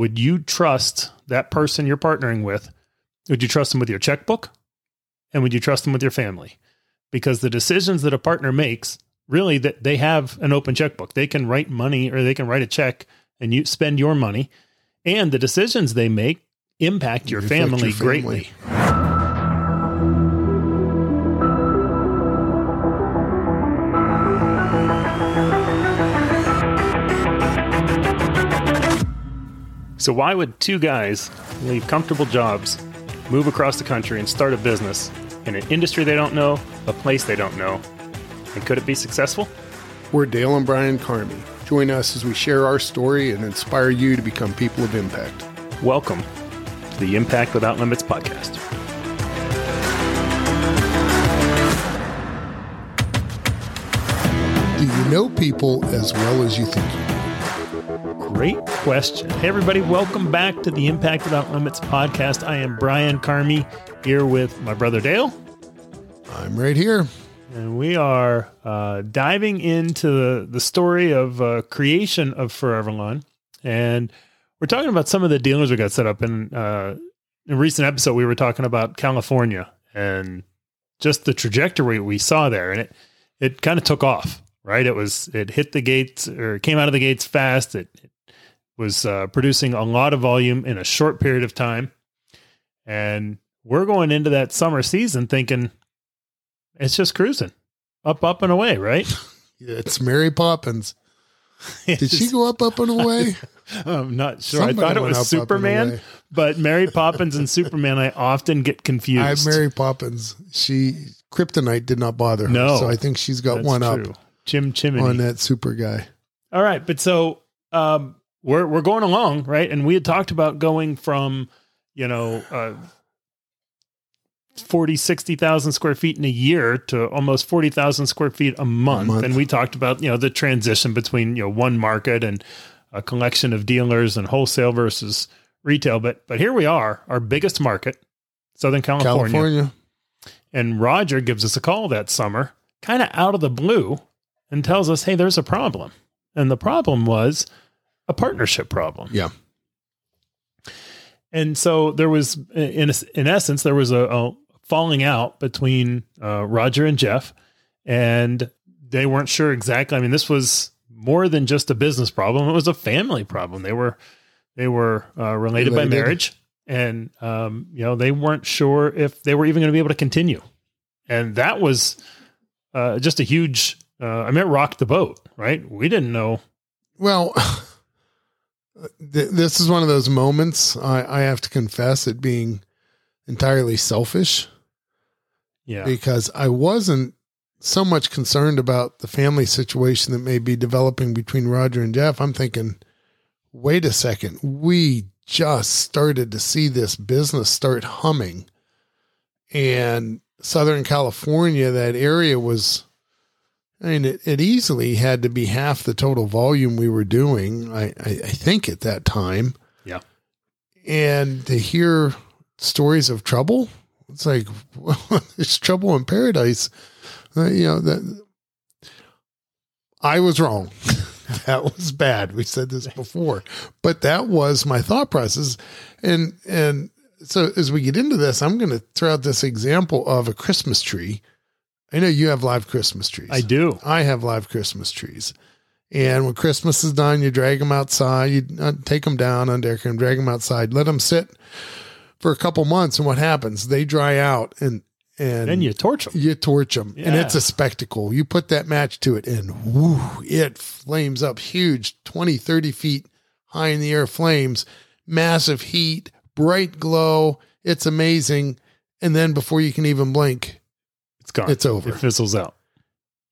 would you trust that person you're partnering with? Would you trust them with your checkbook? And would you trust them with your family? Because the decisions that a partner makes, really that they have an open checkbook. They can write money or they can write a check and you spend your money. And the decisions they make impact your, family, your family. greatly. So, why would two guys leave comfortable jobs, move across the country, and start a business in an industry they don't know, a place they don't know? And could it be successful? We're Dale and Brian Karmie. Join us as we share our story and inspire you to become people of impact. Welcome to the Impact Without Limits podcast. Do you know people as well as you think you do? Great question. Hey, everybody, welcome back to the Impact Without Limits podcast. I am Brian Karmie here with my brother Dale, I'm right here. and we are uh, diving into the, the story of uh, creation of ForeverLawn. And we're talking about some of the dealers we got set up. In, uh, in a recent episode, we were talking about California and just the trajectory we saw there. And it, it kind of took off, right? It was, it hit the gates or came out of the gates fast. It was uh, producing a lot of volume in a short period of time. And we're going into that summer season thinking it's just cruising up, up and away, right? It's Mary Poppins. Did she go up, up, and away? I'm not sure. Somebody I thought it was up, up, Superman, away. but Mary Poppins and Superman, I often get confused. I'm Mary Poppins. She kryptonite did not bother her. No. so I think she's got one true. up Jim Chimney. on that super guy. All right, but so um, we're we're going along, right? And we had talked about going from, you know, uh, 40, 60,000 square feet in a year to almost 40,000 square feet a month. month. And we talked about, you know, the transition between, you know, one market and a collection of dealers and wholesale versus retail. But but here we are, our biggest market, Southern California. California. And Roger gives us a call that summer, kind of out of the blue, and tells us, hey, there's a problem. And the problem was a partnership problem. Yeah. And so there was, in, in essence, there was a, a falling out between uh, Roger and Jeff, and they weren't sure exactly. I mean, this was more than just a business problem; it was a family problem. They were they were uh, related, by marriage, and um, you know they weren't sure if they were even going to be able to continue. And that was uh, just a huge. Uh, I mean, it rocked the boat, right? We didn't know. Well, Uh, th- this is one of those moments I, I have to confess it being entirely selfish Yeah, because I wasn't so much concerned about the family situation that may be developing between Roger and Jeff. I'm thinking, wait a second, we just started to see this business start humming. And Southern California, that area was, I mean, it, it easily had to be half the total volume we were doing, I, I, I think, at that time. Yeah. And to hear stories of trouble, it's like, well, there's trouble in paradise. Uh, you know, that I was wrong. that was bad. We said this before, but that was my thought process. And, and so as we get into this, I'm going to throw out this example of a Christmas tree. I know you have live Christmas trees. I do. I have live Christmas trees. And when Christmas is done, you drag them outside, you uh, take them down, undeck them, drag them outside, let them sit for a couple months. And what happens? They dry out and, and Then you torch them. you torch them and it's a spectacle. You put that match to it and whoo, it flames up huge, 20, 30 feet high in the air flames, massive heat, bright glow. It's amazing. And then before you can even blink, It's gone. It's over. It fizzles out.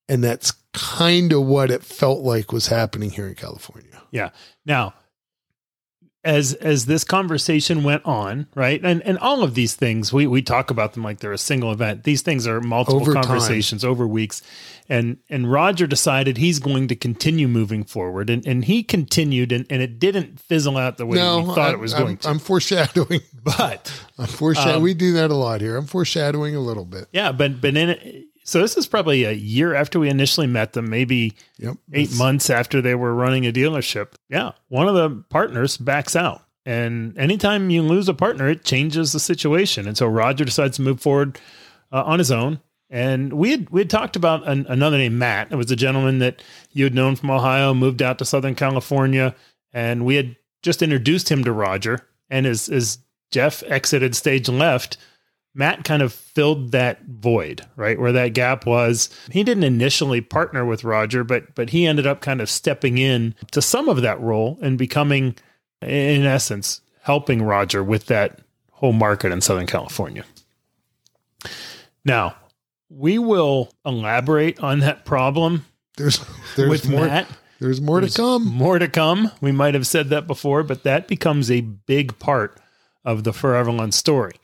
and that's kind of what it felt like was happening here in California. Yeah. Now, as as this conversation went on, right, and and all of these things, we we talk about them like they're a single event. These things are multiple Over time. conversations over weeks, and and Roger decided he's going to continue moving forward, and and he continued, and and it didn't fizzle out the way no, we thought I'm, it was I'm- going to. I'm foreshadowing. but I'm foreshadowing. Um, we do that a lot here. I'm foreshadowing a little bit. yeah, but but in it, so this is probably a year after we initially met them, maybe Yep. eight months after they were running a dealership. Yeah. One of the partners backs out And anytime you lose a partner, it changes the situation. And so Roger decides to move forward uh, on his own. And we had we had talked about an, another name, Matt. It was a gentleman that you had known from Ohio, moved out to Southern California, and we had just introduced him to Roger. And as as Jeff exited stage left, Matt kind of filled that void, right? Where that gap was. He didn't initially partner with Roger, but but he ended up kind of stepping in to some of that role and becoming in essence helping Roger with that whole market in Southern California. Now, we will elaborate on that problem There's there's with more Matt. there's more There's to come. More to come. We might have said that before, but that becomes a big part of the ForeverLawn story.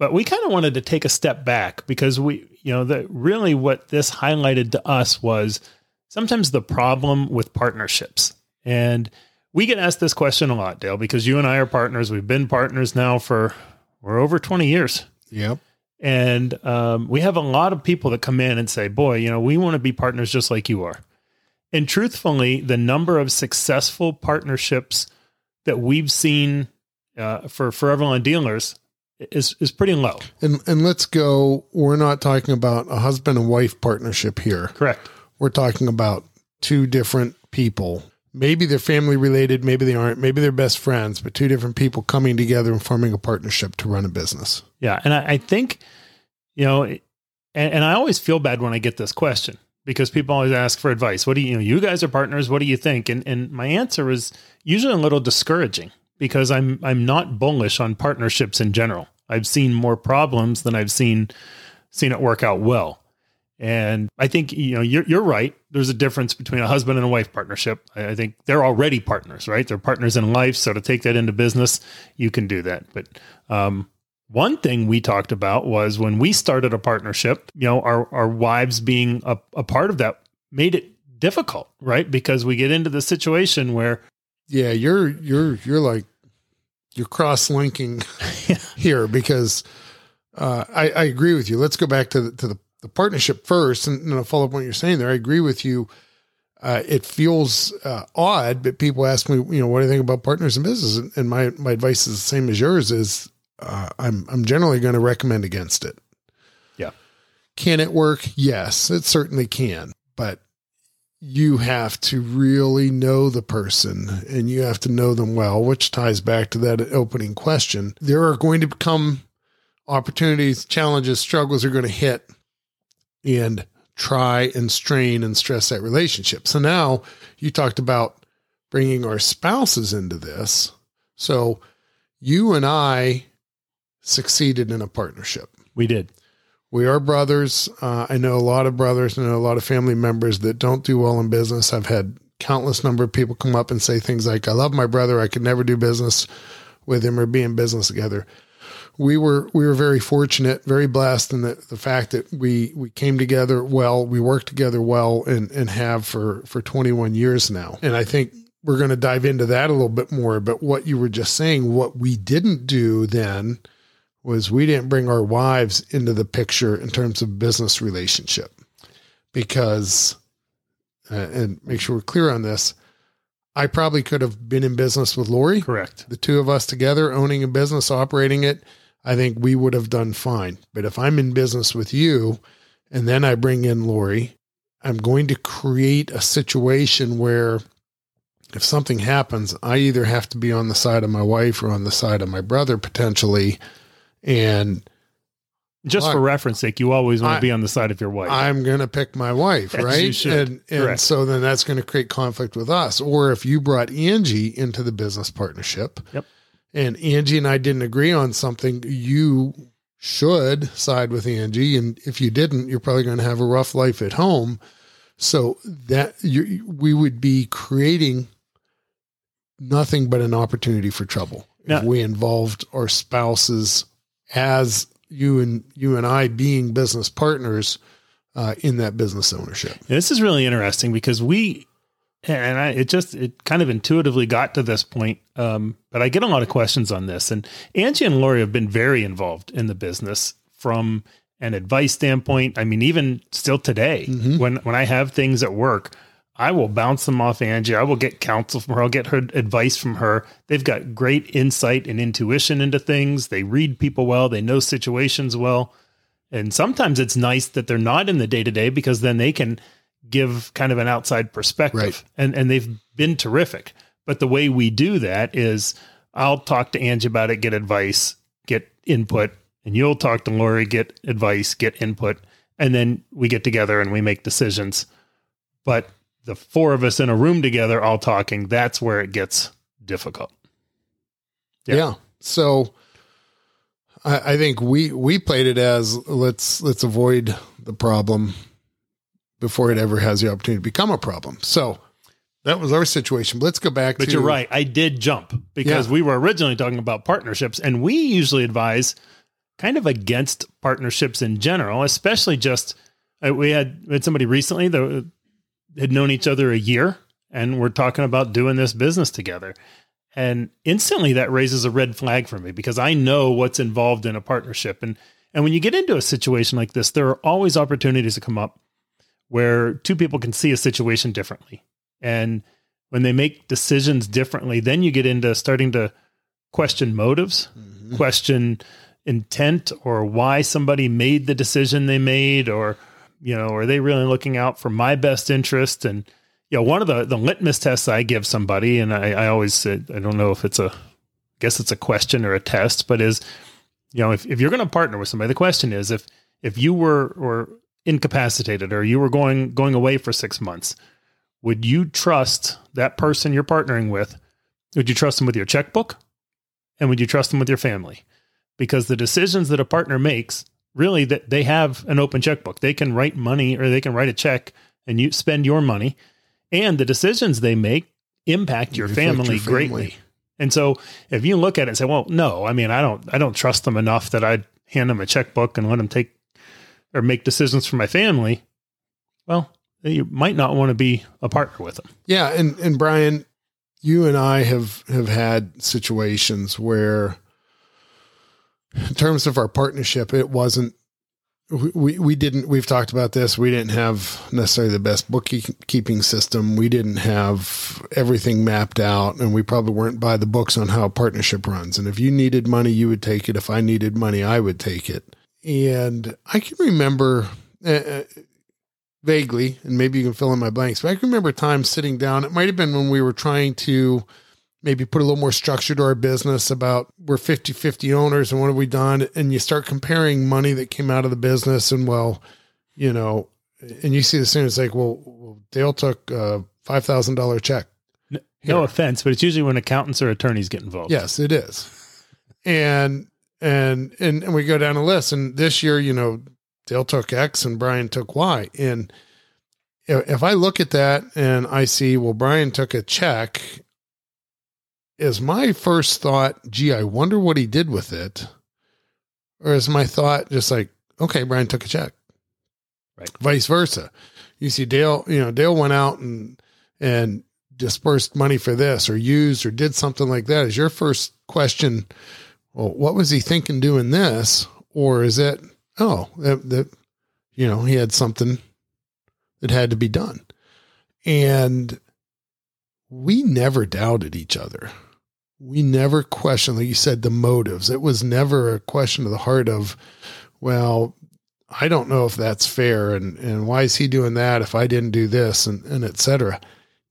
But we kind of wanted to take a step back because we, you know, that really what this highlighted to us was sometimes the problem with partnerships. And we get asked this question a lot, Dale, because you and I are partners. We've been partners now for we're over 20 years. Yep. And um, we have a lot of people that come in and say, boy, you know, we want to be partners just like you are. And truthfully, the number of successful partnerships that we've seen uh, for ForeverLawn dealers is, is pretty low. And and let's go. We're not talking about a husband and wife partnership here. Correct. We're talking about two different people. Maybe they're family related, maybe they aren't, maybe they're best friends, but two different people coming together and forming a partnership to run a business. Yeah. And I, I think, you know, and, and I always feel bad when I get this question because people always ask for advice. What do you, you know, you guys are partners. What do you think? And, and my answer is usually a little discouraging because I'm, I'm not bullish on partnerships in general. I've seen more problems than I've seen, seen it work out well. And I think, you know, you're, you're right. There's a difference between a husband and a wife partnership. I, think they're already partners, right? They're partners in life. So to take that into business, you can do that. But, um, one thing we talked about was when we started a partnership, you know, our, our wives being a, a part of that made it difficult, right? Because we get into the situation where, Yeah, you're you're you're like you're cross linking here because uh, I, I agree with you. Let's go back to the, to the, the partnership first, and, and I'll follow up on what you're saying there. I agree with you. Uh, it feels uh, odd, but people ask me, you know, what do you think about partners in business? And, and my my advice is the same as yours. Is uh, I'm I'm generally going to recommend against it. Yeah. Can it work? Yes, it certainly can, but you have to really know the person and you have to know them well, which ties back to that opening question. There are going to become opportunities, challenges, struggles are going to hit and try and strain and stress that relationship. So now you talked about bringing our spouses into this. So you and I succeeded in a partnership. we did. We are brothers. Uh, I know a lot of brothers and a lot of family members that don't do well in business. I've had countless number of people come up and say things like, I love my brother. I could never do business with him or be in business together. We were we were very fortunate, very blessed in the, the fact that we we came together well, we worked together well and and have for for 21 years now. And I think we're going to dive into that a little bit more. But what you were just saying, what we didn't do then was we didn't bring our wives into the picture in terms of business relationship because uh, and make sure we're clear on this i probably could have been in business with lori Correct. the two of us together owning a business operating it i think we would have done fine but if i'm in business with you and then i bring in lori i'm going to create a situation where if something happens i either have to be on the side of my wife or on the side of my brother potentially and Just Well, for reference sake, you always want to be on the side of your wife. I'm going to pick my wife, As right? you should. And and so then that's going to create conflict with us. Or if you brought Angie into the business partnership, Yep. and Angie and I didn't agree on something, you should side with Angie, and if you didn't, you're probably going to have a rough life at home. So that you, we would be creating nothing but an opportunity for trouble Now- if we involved our spouses as you and you and I being business partners uh, in that business ownership. This is really interesting because we, and I, it just, it kind of intuitively got to this point. Um, but I get a lot of questions on this. And Angie and Lori have been very involved in the business from an advice standpoint. I mean, even still today, Mhm. when, when I have things at work, I will bounce them off Angie. I will get counsel from her. I'll get her advice from her. They've got great insight and intuition into things. They read people well. They know situations well. And sometimes it's nice that they're not in the day to day because then they can give kind of an outside perspective. Right. And and they've been terrific. But the way we do that is I'll talk to Angie about it, get advice, get input, and you'll talk to Lori, get advice, get input, and then we get together and we make decisions. But the four of us in a room together all talking, that's where it gets difficult. Yeah. Yeah. So I, I think we we played it as let's let's avoid the problem before it ever has the opportunity to become a problem. So that was our situation. But let's go back But to you're right. I did jump because Yeah. we were originally talking about partnerships, and we usually advise kind of against partnerships in general, especially just uh, we had we had somebody recently that had known each other a year, and we're talking about doing this business together. And instantly that raises a red flag for me because I know what's involved in a partnership. And and when you get into a situation like this, there are always opportunities to come up where two people can see a situation differently. And when they make decisions differently, then you get into starting to question motives, Mhm. question intent or why somebody made the decision they made or you know are they really looking out for my best interest? And you know one of the the litmus tests i give somebody and i, I always say i don't know if it's a I guess it's a question or a test but is you know if, if you're going to partner with somebody the question is if if you were or incapacitated or you were going going away for six months would you trust that person you're partnering with? Would you trust them with your checkbook? And would you trust them with your family? Because the decisions that a partner makes really that they have an open checkbook. They can write money or they can write a check and you spend your money. And the decisions they make impact your family your family. greatly. And so if you look at it and say well no i mean i don't i don't trust them enough that i'd hand them a checkbook and let them take or make decisions for my family well you might not want to be a partner with them. Yeah, and and Brian, you and I have have had situations where, in terms of our partnership, it wasn't. We, we didn't. We've talked about this. We didn't have necessarily the best bookkeeping system. We didn't have everything mapped out, and we probably weren't by the books on how a partnership runs. And if you needed money, you would take it. If I needed money, I would take it. And I can remember. Uh, vaguely, and maybe you can fill in my blanks, but I can remember times sitting down. It might have been when we were trying to maybe put a little more structure to our business about we're 50 50 owners and what have we done? And you start comparing money that came out of the business, and well, you know, and you see the same, it's like, well, Dale took a $5,000 check. no Here. offense but it's usually when accountants or attorneys get involved Yes, it is. And and and and we go down a list. And this year, you know, Dale took X and Brian took Y. And if I look at that and I see, well, Brian took a check, is my first thought, gee, I wonder what he did with it? Or is my thought just like, okay, Brian took a check? Right. Vice versa. You see Dale, you know, Dale went out and and dispersed money for this or used or did something like that. Is your first question, well, what was he thinking doing this? Or is it, oh, that, that you know, he had something that had to be done. And we never doubted each other. We never questioned, like you said, the motives. It was never a question of the heart of, well, I don't know if that's fair and, and why is he doing that if I didn't do this and, and et cetera.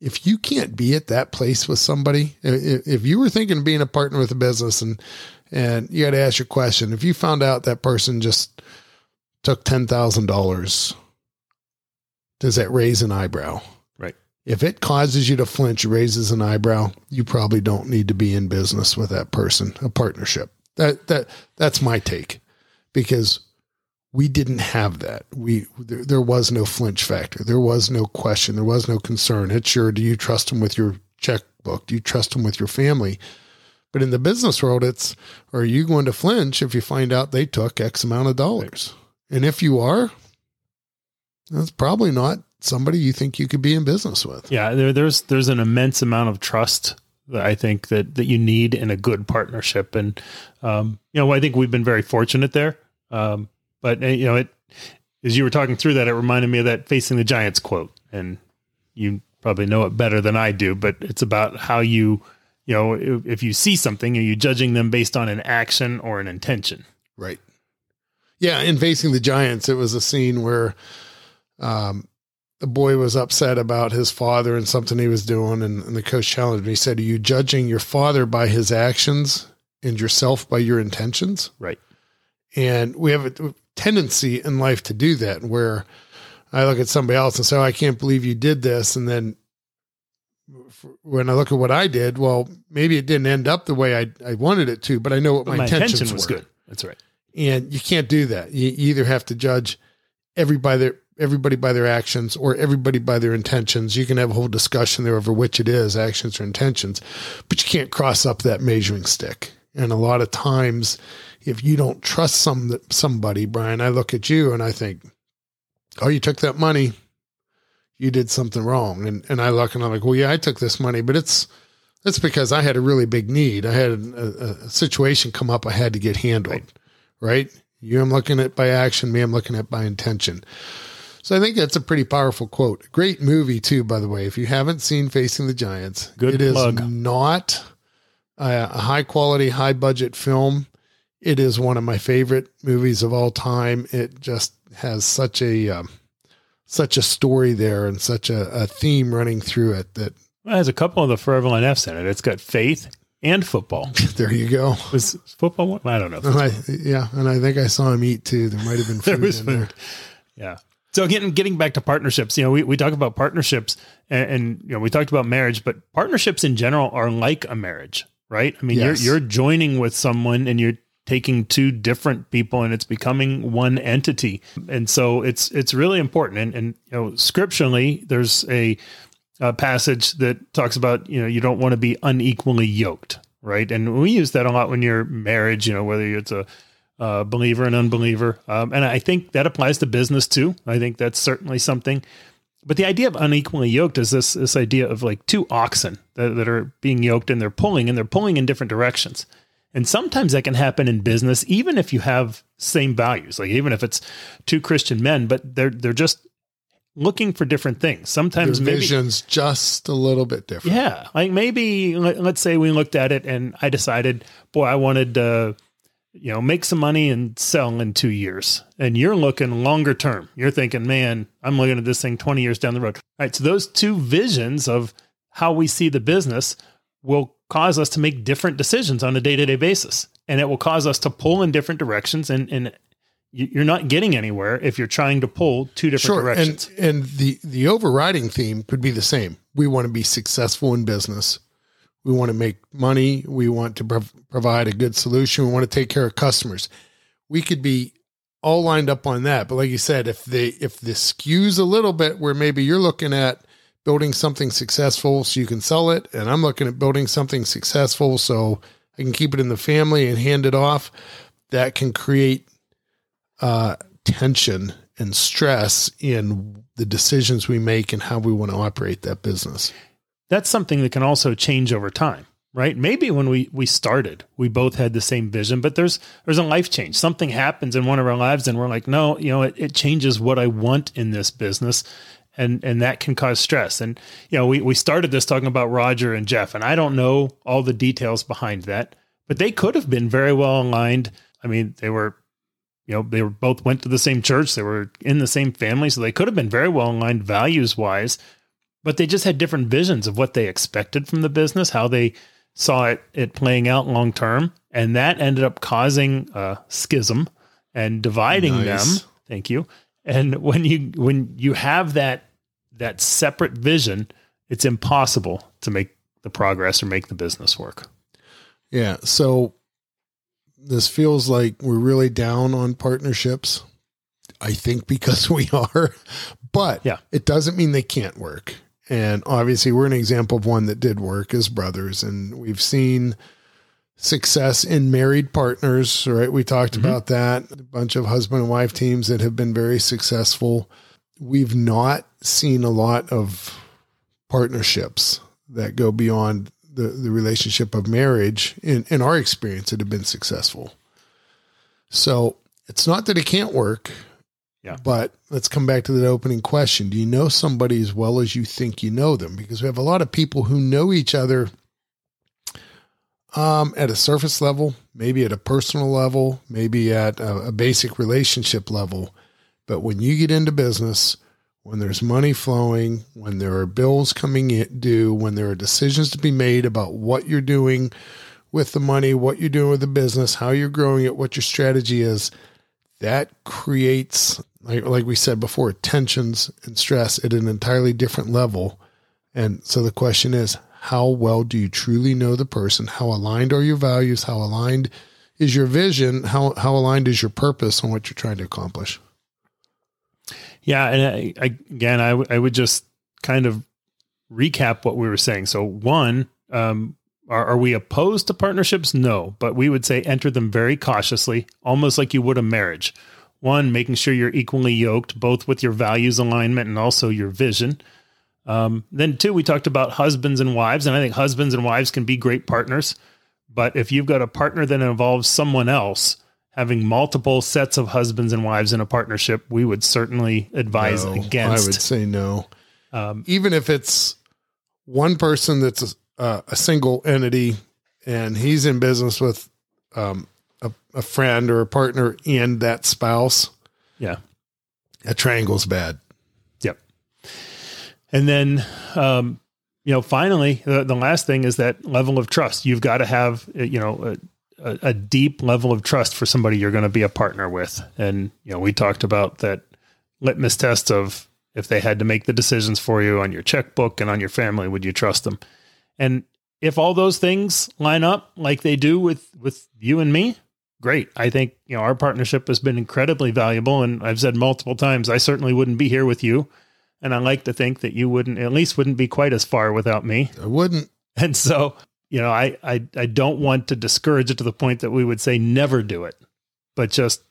If you can't be at that place with somebody, if, if you were thinking of being a partner with a business and, and you got to ask your question, if you found out that person just took $10,000, does that raise an eyebrow? If it causes you to flinch, raises an eyebrow, you probably don't need to be in business with that person, a partnership. That that that's my take. Because we didn't have that. We there, there was no flinch factor. There was no question. There was no concern. It's your do you trust them with your checkbook? Do you trust them with your family? But in the business world, it's are you going to flinch if you find out they took X amount of dollars? And if you are, that's probably not somebody you think you could be in business with. Yeah, there, there's there's an immense amount of trust that I think that that you need in a good partnership, and um, you know I think we've been very fortunate there. Um, but uh, you know, it as you were talking through that, it reminded me of that "Facing the Giants" quote, and you probably know it better than I do, but it's about how you, you know, if, if you see something, are you judging them based on an action or an intention? Right. Yeah, in facing the Giants, it was a scene where um, the boy was upset about his father and something he was doing, and, and the coach challenged him. He said, "Are you judging your father by his actions and yourself by your intentions?" Right. And we have a tendency in life to do that, where I look at somebody else and say, oh, "I can't believe you did this," and then when I look at what I did, well, maybe it didn't end up the way I, I wanted it to, but I know what my, My intentions intention was were. good. That's right. And you can't do that. You either have to judge everybody their everybody by their actions or everybody by their intentions. You can have a whole discussion there over which it is, actions or intentions, but you can't cross up that measuring stick. And a lot of times, if you don't trust some somebody, Brian, I look at you and I think, oh, you took that money, you did something wrong. And and I look and I'm like, well, yeah, I took this money, but it's that's because I had a really big need. I had a, a situation come up I had to get handled. Right. right? You I'm looking at by action, me I'm looking at by intention. So I think that's a pretty powerful quote. Great movie too, by the way. If you haven't seen Facing the Giants, Good it is plug. not a, high quality, high budget film. It is one of my favorite movies of all time. It just has such a um, such a story there and such a, a theme running through it that Well, it has a couple of the ForeverLawn F's in it. It's got faith and football. there you go. Was football one? I don't know. And I, yeah, and I think I saw him eat too. There might have been There food was in there. food. Yeah. So getting getting back to partnerships, you know, we, we talk about partnerships and, and you know we talked about marriage, but partnerships in general are like a marriage, right? I mean, Yes. you're you're joining with someone and you're taking two different people and it's becoming one entity. And so it's it's really important. And and you know, scripturally, there's a, a passage that talks about, you know, you don't want to be unequally yoked, right? And we use that a lot when you're marriage, you know, whether it's a uh, believer and unbeliever. Um, and I think that applies to business too. I think that's certainly something. But the idea of unequally yoked is this this idea of like two oxen that, that are being yoked and they're pulling and they're pulling in different directions. And sometimes that can happen in business, even if you have same values, like even if it's two Christian men, but they're they're just looking for different things. Their Sometimes maybe vision's just a little bit different. yeah, like maybe let, let's say we looked at it and I decided, boy, I wanted to, you know, make some money and sell in two years. And you're looking longer term. You're thinking, man, I'm looking at this thing 20 years down the road. All right. So those two visions of how we see the business will cause us to make different decisions on a day to day basis. And it will cause us to pull in different directions. And, and you- you're not getting anywhere if you're trying to pull two different Sure, directions. and and the the overriding theme could be the same. We want to be successful in business. We want to make money. We want to prov- provide a good solution. We want to take care of customers. We could be all lined up on that, but like you said, if they if this skews a little bit, where maybe you're looking at building something successful so you can sell it, and I'm looking at building something successful so I can keep it in the family and hand it off, that can create uh, tension and stress in the decisions we make and how we want to operate that business. That's something that can also change over time right? Maybe when we we started we both had the same vision but there's there's a life change. Something happens in one of our lives and we're like no you know it, it changes what i want in this business and and that can cause stress. And you know we we started this talking about roger and jeff and i don't know all the details behind that but they could have been very well aligned. I mean they were you know they were both went to the same church. They were in the same family. So they could have been very well aligned values wise but they just had different visions of what they expected from the business, how they saw it it playing out long term, and that ended up causing a schism and dividing Nice. them. Thank you. And when you when you have that that separate vision, it's impossible to make the progress or make the business work. Yeah. So this feels like we're really down on partnerships. I think because we are, but Yeah. it doesn't mean they can't work. And obviously, we're an example of one that did work as brothers, and we've seen success in married partners. Right? We talked Mhm. about that. A bunch of husband and wife teams that have been very successful. We've not seen a lot of partnerships that go beyond the, the relationship of marriage in, in our experience that have been successful. So it's not that it can't work. Yeah. But let's come back to that opening question. Do you know somebody as well as you think you know them? Because we have a lot of people who know each other um, at a surface level, maybe at a personal level, maybe at a, a basic relationship level. But when you get into business, when there's money flowing, when there are bills coming in due, when there are decisions to be made about what you're doing with the money, what you're doing with the business, how you're growing it, what your strategy is, that creates, like, like we said before, tensions and stress at an entirely different level. And so the question is, how well do you truly know the person? How aligned are your values? How aligned is your vision? How, how aligned is your purpose on what you're trying to accomplish? Yeah, and I, I, again, I, w- I would just kind of recap what we were saying. So, one, um, are, are we opposed to partnerships? No, but we would say enter them very cautiously, almost like you would a marriage. One, making sure you're equally yoked, both with your values alignment and also your vision. Um, then, two, we talked about husbands and wives, and I think husbands and wives can be great partners. But if you've got a partner that involves someone else, having multiple sets of husbands and wives in a partnership, we would certainly advise No, against. I would say no. Um, Even if it's one person that's a, a single entity and he's in business with um, a, a friend or a partner and that spouse, yeah. a triangle's bad. Yep. And then, um, you know, finally, the, the last thing is that level of trust. You've got to have, uh, you know, a, a, a deep level of trust for somebody you're going to be a partner with. And, you know, we talked about that litmus test of if they had to make the decisions for you on your checkbook and on your family, would you trust them? And if all those things line up like they do with, with you and me, great. I think, you know, our partnership has been incredibly valuable. And I've said multiple times, I certainly wouldn't be here with you. And I like to think that you wouldn't, at least wouldn't be quite as far without me. I wouldn't. And so, you know, I, I, I don't want to discourage it to the point that we would say never do it, but just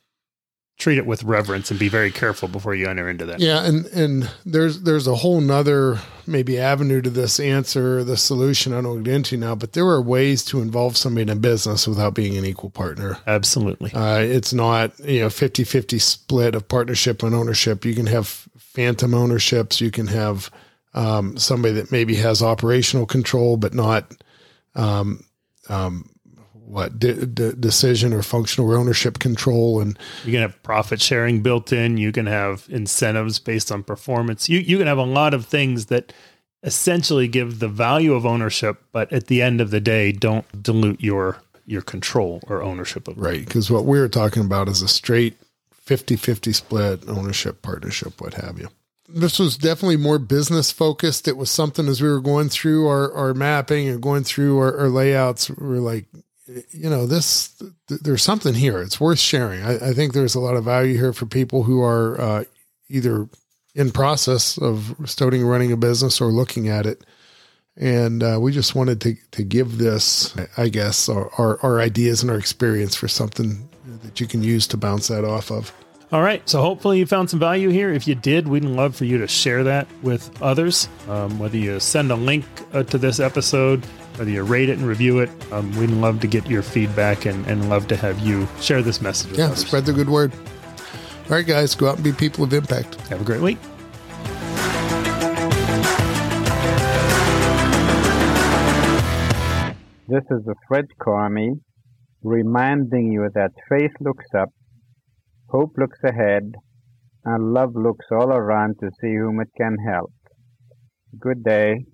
treat it with reverence and be very careful before you enter into that. Yeah, and and there's there's a whole nother maybe avenue to this answer, the solution I don't get into now, but there are ways to involve somebody in a business without being an equal partner. Absolutely. Uh, it's not, you know, 50-50 split of partnership and ownership. You can have phantom ownerships. You can have um, somebody that maybe has operational control, but not um, um, what de- de- decision or functional ownership control. And You can have profit sharing built in. You can have incentives based on performance. You you can have a lot of things that essentially give the value of ownership, but at the end of the day, don't dilute your your control or ownership of it. Right. Because what we were talking about is a straight 50 50 split ownership, partnership, what have you. This was definitely more business focused. It was something as we were going through our, our mapping and going through our, our layouts, we were like, you know, this, th- there's something here. It's worth sharing. I, I think there's a lot of value here for people who are uh, either in process of starting running a business or looking at it and uh, we just wanted to to give this, I guess, our, our our ideas and our experience for something that you can use to bounce that off of. All right. So hopefully you found some value here. If you did, we'd love for you to share that with others. Um, whether you send a link uh, to this episode, whether you rate it and review it, um, we'd love to get your feedback and, and love to have you share this message with Yeah, others. spread the good word. All right, guys, go out and be people of impact. Have a great week. This is the Fred Karmie reminding you that faith looks up, hope looks ahead, and love looks all around to see whom it can help. Good day.